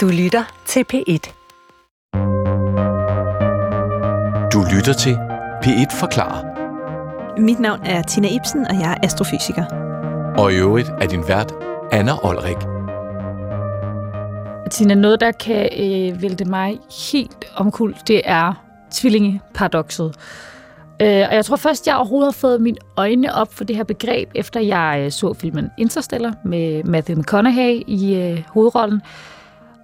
Du lytter til P1. Du lytter til P1 Forklarer. Mit navn er Tina Ibsen, og jeg er astrofysiker. Og i øvrigt er din vært Anna Olrik. Tina, noget, der kan øh, vælte mig helt omkuld, det er tvillingeparadoxet. Øh, og jeg tror først, jeg overhovedet har fået mine øjne op for det her begreb, efter jeg øh, så filmen Interstellar med Matthew McConaughey i øh, hovedrollen.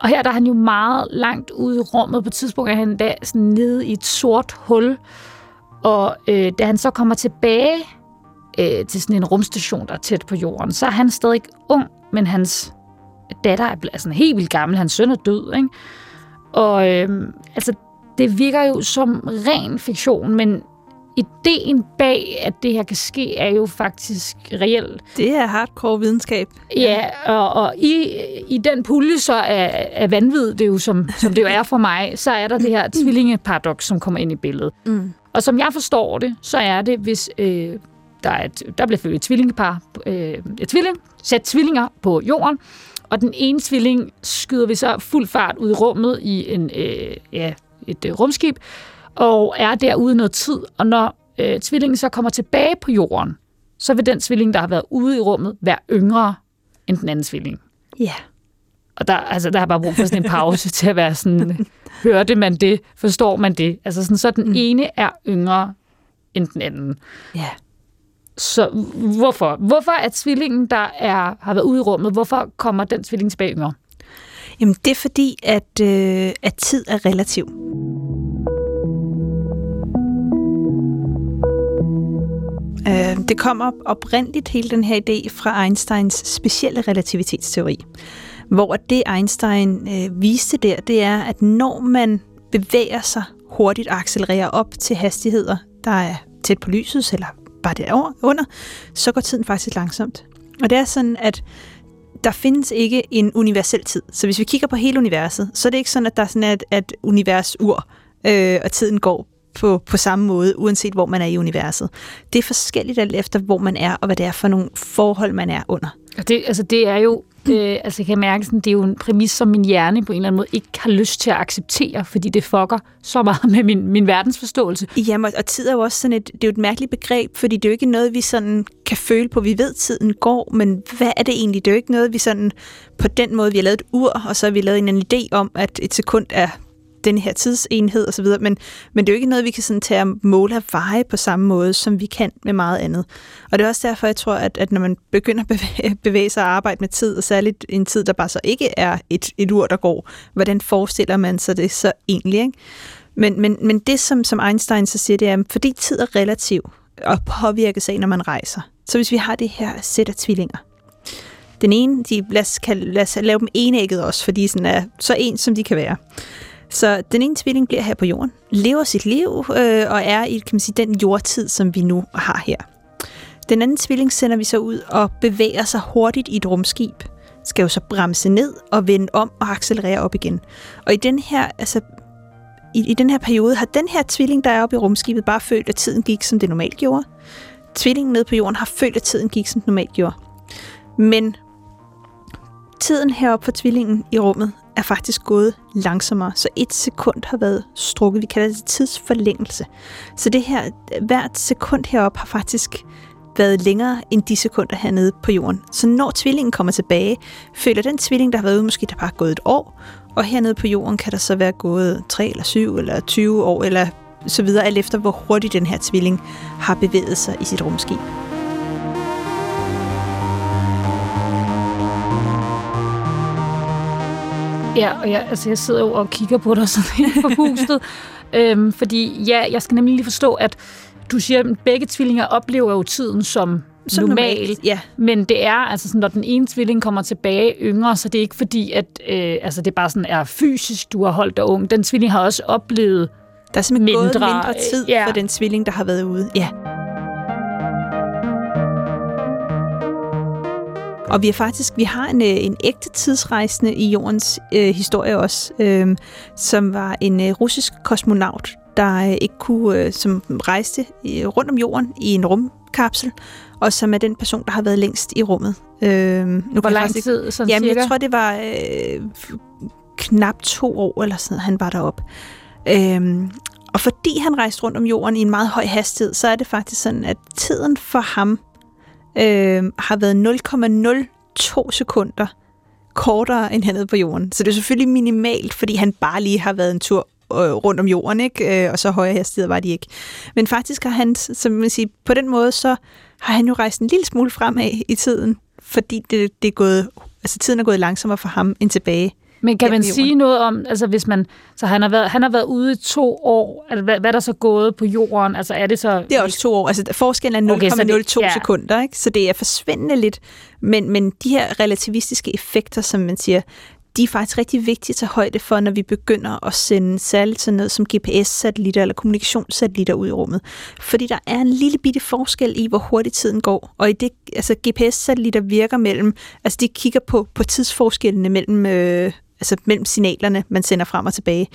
Og her der er han jo meget langt ude i rummet. På et tidspunkt er han da sådan nede i et sort hul. Og øh, da han så kommer tilbage øh, til sådan en rumstation, der er tæt på jorden, så er han stadig ung, men hans datter er blevet sådan helt vildt gammel. Hans søn er død, ikke? Og øh, altså, det virker jo som ren fiktion, men ideen bag, at det her kan ske, er jo faktisk reelt. Det er hardcore videnskab. Ja, og, og i, i den pulje så af, af vanvid, det er jo som, som det jo er for mig, så er der det her tvillingeparadox, som kommer ind i billedet. Mm. Og som jeg forstår det, så er det, hvis øh, der, er et, der bliver født et tvillingepar, øh, et tvilling, sæt tvillinger på jorden, og den ene tvilling skyder vi så fuld fart ud i rummet i en, øh, ja, et øh, rumskib, og er derude noget tid. Og når øh, tvillingen så kommer tilbage på jorden, så vil den tvilling, der har været ude i rummet, være yngre end den anden tvilling. Ja. Yeah. Og der, altså, der har bare brug for sådan en pause til at være sådan, hørte man det, forstår man det? Altså sådan, så den mm. ene er yngre end den anden. Ja. Yeah. Så hvorfor? Hvorfor er tvillingen, der er, har været ude i rummet, hvorfor kommer den tvilling tilbage yngre? Jamen, det er fordi, at, øh, at tid er relativ. Øh, det kommer oprindeligt hele den her idé fra Einsteins specielle relativitetsteori, hvor det Einstein øh, viste der, det er, at når man bevæger sig hurtigt og accelererer op til hastigheder, der er tæt på lyset, eller bare derovre under, så går tiden faktisk langsomt. Og det er sådan, at der findes ikke en universel tid. Så hvis vi kigger på hele universet, så er det ikke sådan, at der er sådan et, et universur, øh, og tiden går på, på samme måde, uanset hvor man er i universet. Det er forskelligt alt efter, hvor man er, og hvad det er for nogle forhold, man er under. Og det, altså, det er jo, øh, altså jeg kan mærke, sådan, det er jo en præmis, som min hjerne på en eller anden måde ikke har lyst til at acceptere, fordi det fucker så meget med min, min verdensforståelse. Jamen, og tid er jo også sådan et, det er jo et mærkeligt begreb, fordi det er jo ikke noget, vi sådan kan føle på. Vi ved, tiden går, men hvad er det egentlig? Det er jo ikke noget, vi sådan på den måde, vi har lavet et ur, og så har vi lavet en, en idé om, at et sekund er den her tidsenhed osv., men, men det er jo ikke noget, vi kan sådan tage og måle og veje på samme måde, som vi kan med meget andet. Og det er også derfor, jeg tror, at, at når man begynder at bevæge, bevæge sig og arbejde med tid, og særligt en tid, der bare så ikke er et, et ur, der går, hvordan forestiller man sig det så egentlig? Ikke? Men, men, men det, som, som Einstein så siger, det er, fordi tid er relativ og påvirkes af, når man rejser. Så hvis vi har det her sæt af tvillinger, den ene, de, lad, os, kan, lad os lave dem enægget også, fordi sådan er så en, som de kan være. Så den ene tvilling bliver her på jorden, lever sit liv øh, og er i kan man sige, den jordtid, som vi nu har her. Den anden tvilling sender vi så ud og bevæger sig hurtigt i et rumskib. Skal jo så bremse ned og vende om og accelerere op igen. Og i den her, altså, i, i den her periode har den her tvilling, der er oppe i rumskibet, bare følt, at tiden gik, som det normalt gjorde. Tvillingen nede på jorden har følt, at tiden gik, som det normalt gjorde. Men tiden heroppe for tvillingen i rummet er faktisk gået langsommere, så et sekund har været strukket. Vi kalder det tidsforlængelse. Så det her, hvert sekund heroppe har faktisk været længere end de sekunder hernede på jorden. Så når tvillingen kommer tilbage, føler den tvilling, der har været ude, måske der bare gået et år, og hernede på jorden kan der så være gået 3 eller 7 eller 20 år, eller så videre, alt efter hvor hurtigt den her tvilling har bevæget sig i sit rumskib. Ja, og jeg, altså, jeg sidder jo og kigger på dig sådan helt forpustet. øhm, fordi ja, jeg skal nemlig lige forstå, at du siger, at begge tvillinger oplever jo tiden som, som normal, normalt, ja. men det er altså sådan, når den ene tvilling kommer tilbage yngre, så det er ikke fordi, at øh, altså, det bare sådan er fysisk, du har holdt dig ung. Den tvilling har også oplevet Der er simpelthen mindre, gået mindre tid ja. for den tvilling, der har været ude. Ja. Og vi har faktisk vi har en, øh, en ægte tidsrejsende i jordens øh, historie også, øh, som var en øh, russisk kosmonaut, der øh, ikke kunne, øh, som rejste øh, rundt om jorden i en rumkapsel, og som er den person, der har været længst i rummet. Øh, nu Hvor lang tid, sådan Jamen, cirka? jeg tror, det var øh, knap to år eller sådan noget, han var deroppe. Øhm, og fordi han rejste rundt om jorden i en meget høj hastighed, så er det faktisk sådan, at tiden for ham øh, har været 0,02 sekunder kortere end han er på jorden. Så det er selvfølgelig minimalt, fordi han bare lige har været en tur øh, rundt om jorden, ikke? Øh, og så høje hastigheder var de ikke. Men faktisk har han, som man siger, på den måde, så har han jo rejst en lille smule fremad i tiden, fordi det, det er gået, altså tiden er gået langsommere for ham end tilbage. Men kan man sige noget om, altså hvis man, så han har været, han har været ude i to år, altså hvad, hvad er der så gået på jorden? Altså er det så... Det er også to år. Altså forskellen er 0,02 Okay, så det- okay, ja. sekunder, ikke? så det er forsvindende lidt. Men, men de her relativistiske effekter, som man siger, de er faktisk rigtig vigtige at tage højde for, når vi begynder at sende særligt sådan noget som GPS-satellitter eller kommunikationssatellitter ud i rummet. Fordi der er en lille bitte forskel i, hvor hurtigt tiden går. Og i det, altså GPS-satellitter virker mellem, altså de kigger på, på tidsforskellene mellem, øh, altså mellem signalerne, man sender frem og tilbage.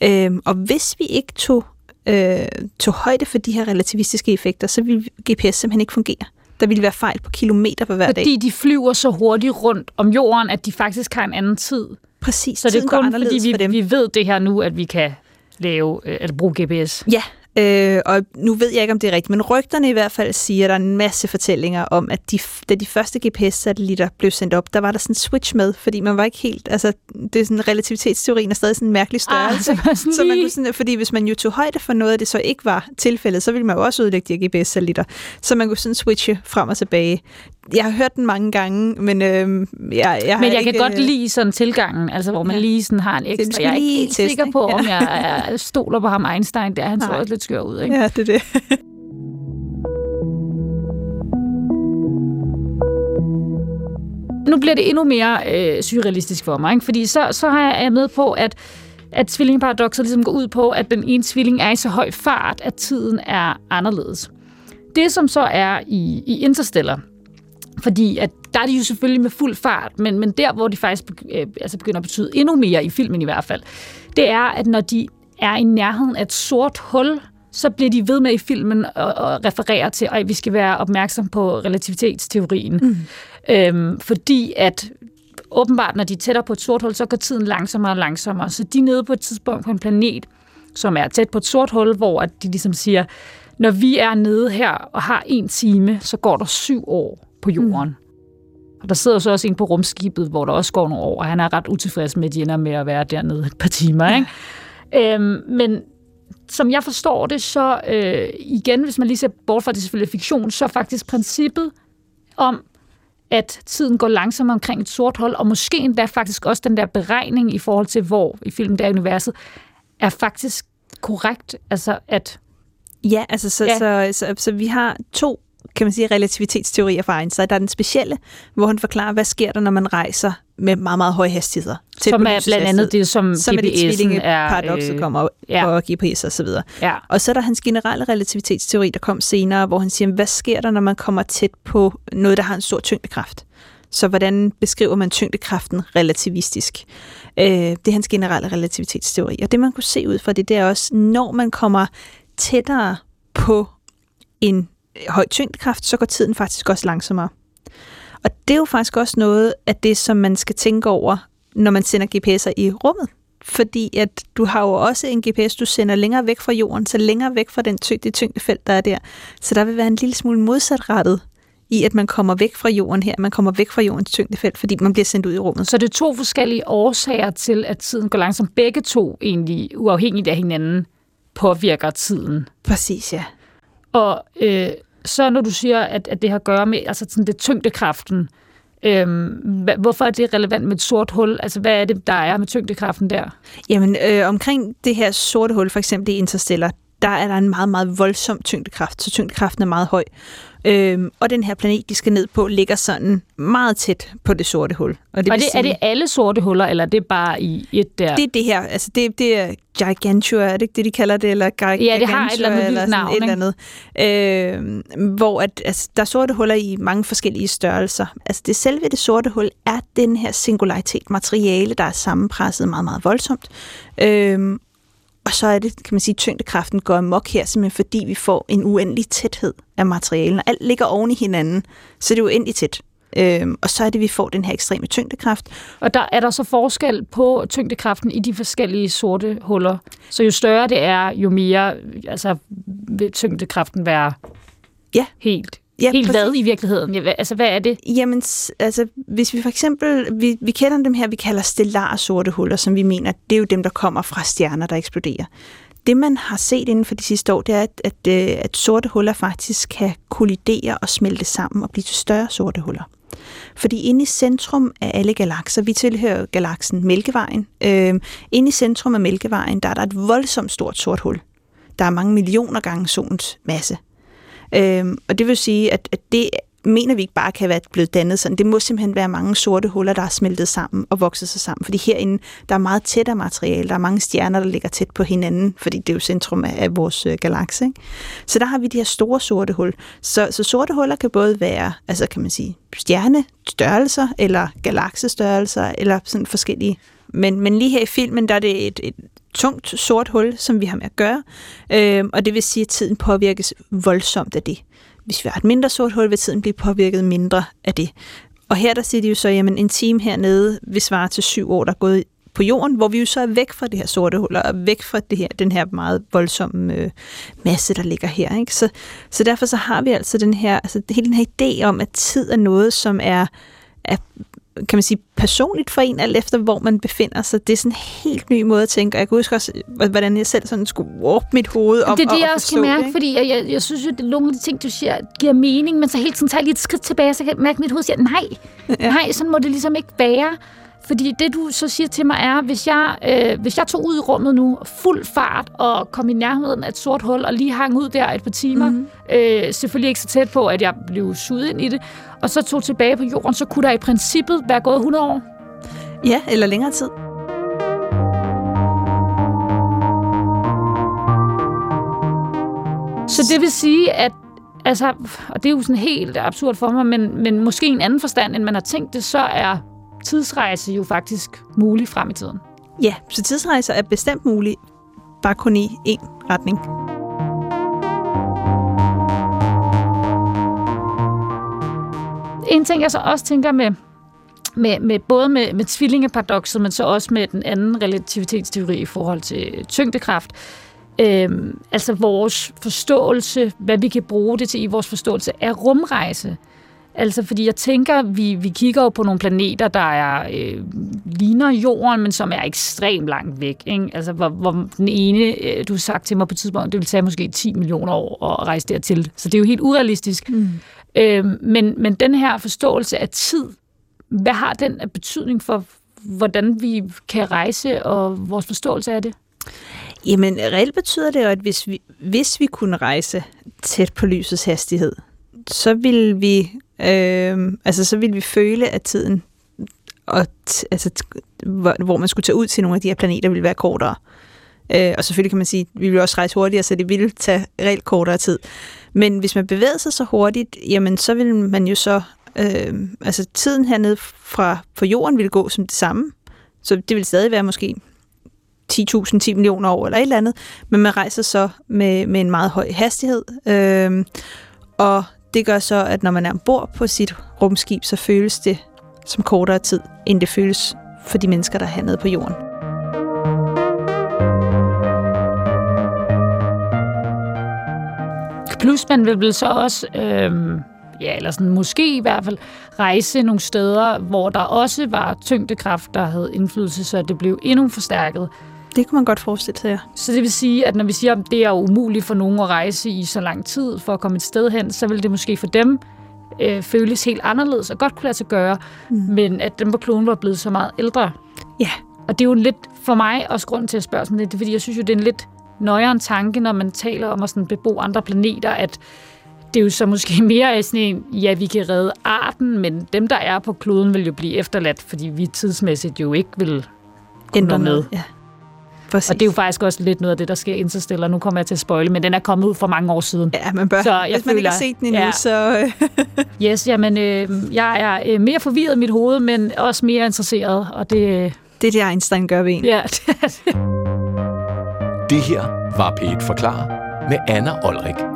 Øhm, og hvis vi ikke tog, øh, tog højde for de her relativistiske effekter, så ville GPS simpelthen ikke fungere. Der ville være fejl på kilometer på hver dag. Fordi de flyver så hurtigt rundt om jorden, at de faktisk har en anden tid. Præcis, Så det er kun fordi, anderledes for dem. vi, vi ved det her nu, at vi kan lave, øh, at bruge GPS. Ja, øh, og nu ved jeg ikke, om det er rigtigt, men rygterne i hvert fald siger, at der er en masse fortællinger om, at de, da de første GPS-satellitter blev sendt op, der var der sådan en switch med, fordi man var ikke helt, altså det er sådan, relativitetsteorien er stadig sådan en mærkelig størrelse. Ah, så så man kunne sådan, fordi hvis man jo tog højde for noget af det, så ikke var tilfældet, så ville man jo også ødelægge de GPS-satellitter. Så man kunne sådan switche frem og tilbage. Jeg har hørt den mange gange, men øh, jeg, jeg Men jeg ikke, kan godt øh, lide sådan tilgangen, altså hvor man Ja. lige sådan har en ekstra. Jeg er ikke helt sikker ikke? på, om jeg er- stoler på ham Einstein der. Han så også lidt skør ud, ikke? Ja, det er det. Nu bliver det endnu mere øh, surrealistisk for mig, ikke? fordi så, så har jeg er jeg med på, at, at tvillingeparadoxet ligesom går ud på, at den ene tvilling er i så høj fart, at tiden er anderledes. Det, som så er i, i Interstellar, fordi at der er de jo selvfølgelig med fuld fart, men, men der, hvor de faktisk øh, altså begynder at betyde endnu mere, i filmen i hvert fald, det er, at når de er i nærheden af et sort hul, så bliver de ved med i filmen at, referere til, at vi skal være opmærksom på relativitetsteorien. Mm. Øhm, fordi at åbenbart, når de er tættere på et sort hul, så går tiden langsommere og langsommere. Så de er nede på et tidspunkt på en planet, som er tæt på et sort hul, hvor at de ligesom siger, når vi er nede her og har en time, så går der syv år på jorden. Mm. Og der sidder så også en på rumskibet, hvor der også går nogle år, og han er ret utilfreds med, at de ender med at være dernede et par timer. Ikke? Øhm, men som jeg forstår det, så øh, igen, hvis man lige ser bort fra, det selvfølgelig fiktion, så er faktisk princippet om, at tiden går langsommere omkring et sort hul, og måske endda faktisk også den der beregning i forhold til, hvor i filmen der er universet, er faktisk korrekt. Altså, at Ja, altså så, Ja. ja. Så, så, så vi har to kan man sige, relativitetsteorier fra Einstein. Der er den specielle, hvor han forklarer, hvad sker der, når man rejser med meget, meget høje hastigheder. som er blandt andet det, som, som er det GPS'en tvillingeparadoxet øh, kommer ja. og GPS og så videre. Ja. Og så er der hans generelle relativitetsteori, der kom senere, hvor han siger, hvad sker der, når man kommer tæt på noget, der har en stor tyngdekraft? Så hvordan beskriver man tyngdekraften relativistisk? Øh, det er hans generelle relativitetsteori. Og det, man kunne se ud fra det, det er også, når man kommer tættere på en høj tyngdekraft, så går tiden faktisk også langsommere. Og det er jo faktisk også noget af det, som man skal tænke over, når man sender GPS'er i rummet. Fordi at du har jo også en GPS, du sender længere væk fra jorden, så længere væk fra den tyng- det tyngdefelt, der er der. Så der vil være en lille smule modsatrettet i, at man kommer væk fra jorden her, man kommer væk fra jordens tyngdefelt, fordi man bliver sendt ud i rummet. Så det er to forskellige årsager til, at tiden går langsomt. Begge to egentlig, uafhængigt af hinanden, påvirker tiden. Præcis, ja. Og øh, så når du siger, at, at det har at gøre med altså sådan det tyngdekraften, Øhm, hvorfor er det relevant med et sort hul? Altså, hvad er det, der er med tyngdekraften der? Jamen, øh, omkring det her sorte hul, for eksempel i Interstellar, der er der en meget, meget voldsom tyngdekraft, så tyngdekraften er meget høj. Øhm, og den her planet, de skal ned på, ligger sådan meget tæt på det sorte hul. Og Og vil er det, er sige- det alle sorte huller, eller er det bare i et der? Det er det her, altså det, det er Gigantua, er det ikke det, de kalder det? Eller Gar- Ja, det har et eller andet sådan navn, et eller andet. Øh, hvor at, altså, der er sorte huller i mange forskellige størrelser. Altså det selve det sorte hul er den her singularitet, materiale, der er sammenpresset meget, meget voldsomt. Øh, og så er det, kan man sige, tyngdekraften går amok her, simpelthen fordi vi får en uendelig tæthed af materialen. Alt ligger oven i hinanden, så det er uendelig tæt. Øhm, og så er det, vi får den her ekstreme tyngdekraft. Og der er der så forskel på tyngdekraften i de forskellige sorte huller. Så jo større det er, jo mere altså, vil tyngdekraften være Ja. helt. Ja, helt præcis. hvad i virkeligheden? Altså, hvad er det? Jamen, altså, hvis vi for eksempel, vi, vi kender dem her, vi kalder stellare sorte huller, som vi mener, det er jo dem, der kommer fra stjerner, der eksploderer. Det, man har set inden for de sidste år, det er, at, at, øh, at sorte huller faktisk kan kollidere og smelte sammen og blive til større sorte huller. Fordi inde i centrum af alle galakser, vi tilhører galaksen Mælkevejen, øh, inde i centrum af Mælkevejen, der er der et voldsomt stort sort hul. Der er mange millioner gange solens masse. Øhm, og det vil sige, at, at det mener vi ikke bare kan være blevet dannet sådan. Det må simpelthen være mange sorte huller, der er smeltet sammen og vokset sig sammen. Fordi herinde, der er meget tættere materiale. Der er mange stjerner, der ligger tæt på hinanden, fordi det er jo centrum af, af vores øh, galakse. Ikke? Så der har vi de her store sorte hul. Så, så sorte huller kan både være, altså kan man sige, stjernestørrelser, eller galaksestørrelser, eller sådan forskellige. Men, men lige her i filmen, der er det et, et tungt sort hul, som vi har med at gøre. øh, og det vil sige, at tiden påvirkes voldsomt af det. Hvis vi har et mindre sort hul, vil tiden blive påvirket mindre af det. Og her der siger de jo så, at en time hernede vil svare til syv år, der er gået på jorden, hvor vi jo så er væk fra det her sorte hul, og væk fra det her, den her meget voldsomme øh, masse, der ligger her. Ikke? Så, så derfor så har vi altså den her, altså hele den her idé om, at tid er noget, som er, er kan man sige, personligt for en, alt efter hvor man befinder sig. Det er sådan en helt ny måde at tænke, og jeg kan huske også, hvordan jeg selv sådan skulle warp mit hoved om det er det, at, jeg også kan mærke, ikke? fordi jeg, jeg, jeg synes jo, at nogle af de ting, du siger, giver mening, men så hele tiden tager jeg lige et skridt tilbage, så kan jeg mærke, at mit hoved siger, nej, ja. nej, sådan må det ligesom ikke være. Fordi det, du så siger til mig, er, hvis jeg, øh, hvis jeg tog ud i rummet nu, fuld fart, og kom i nærheden af et sort hul, og lige hang ud der et par timer, Mhm. mm-hmm. øh, selvfølgelig ikke så tæt på, at jeg blev suget ind i det, og så tog tilbage på jorden, så kunne der i princippet være gået 100 år. Ja, eller længere tid. Så det vil sige, at altså, og det er jo sådan helt absurd for mig, men, men måske i en anden forstand, end man har tænkt det, så er tidsrejse jo faktisk mulig frem i tiden. Ja, så tidsrejser er bestemt muligt, bare kun i én retning. En ting, jeg så også tænker med, med, med både med, med tvillingeparadoxet, men så også med den anden relativitetsteori i forhold til tyngdekraft, øhm, altså vores forståelse, hvad vi kan bruge det til i vores forståelse af rumrejse. Altså, fordi jeg tænker, vi, vi kigger jo på nogle planeter, der er øh, ligner jorden, men som er ekstremt langt væk. Ikke? Altså, hvor, hvor den ene, øh, du har sagt til mig på et tidspunkt, det vil tage måske 10 millioner år at rejse dertil. Så det er jo helt urealistisk. Mm. Øh, men, men den her forståelse af tid, hvad har den af betydning for, hvordan vi kan rejse og vores forståelse af det? Jamen, reelt betyder det jo, at hvis vi, hvis vi kunne rejse tæt på lysets hastighed, så ville vi, øh, altså, så ville vi føle, at tiden, og t- altså, t- hvor, hvor man skulle tage ud til nogle af de her planeter, ville være kortere. Øh, og selvfølgelig kan man sige, at vi vil også rejse hurtigere, så det ville tage reelt kortere tid. Men hvis man bevæger sig så hurtigt, jamen så vil man jo så, øh, altså tiden hernede fra fra jorden ville gå som det samme. Så det vil stadig være måske 10.000, 10 millioner år eller et eller andet, men man rejser så med, med en meget høj hastighed. Øh, og det gør så, at når man er ombord på sit rumskib, så føles det som kortere tid, end det føles for de mennesker, der er hernede på jorden. Plus man vil vel så også, øh, ja, eller sådan måske i hvert fald, rejse nogle steder, hvor der også var tyngdekraft, der havde indflydelse, så det blev endnu forstærket. Det kunne man godt forestille sig, ja. Så det vil sige, at når vi siger, at det er umuligt for nogen at rejse i så lang tid for at komme et sted hen, så vil det måske for dem øh, føles helt anderledes og godt kunne lade sig gøre, mm. men at dem på kloden var blevet så meget ældre. Ja, Og det er jo lidt for mig også grund til at spørge sådan lidt, det er, fordi jeg synes jo, det er en lidt nøjere tanke, når man taler om at sådan bebo andre planeter, at det er jo så måske mere sådan en, ja, vi kan redde arten, men dem, der er på kloden, vil jo blive efterladt, fordi vi tidsmæssigt jo ikke vil ændre med. noget. Ja. Præcis. Og det er jo faktisk også lidt noget af det, der sker Interstellar. Nu kommer jeg til at spoile, men den er kommet ud for mange år siden. Ja, man bør. Så jeg Hvis man ikke føler- har set den endnu, ja. så... Øh, Yes, jamen, øh, jeg er øh, mere forvirret i mit hoved, men også mere interesseret, og det... det er det, Einstein gør ved en. Ja, det er det. Det her var P1 Forklar med Anna Olrik.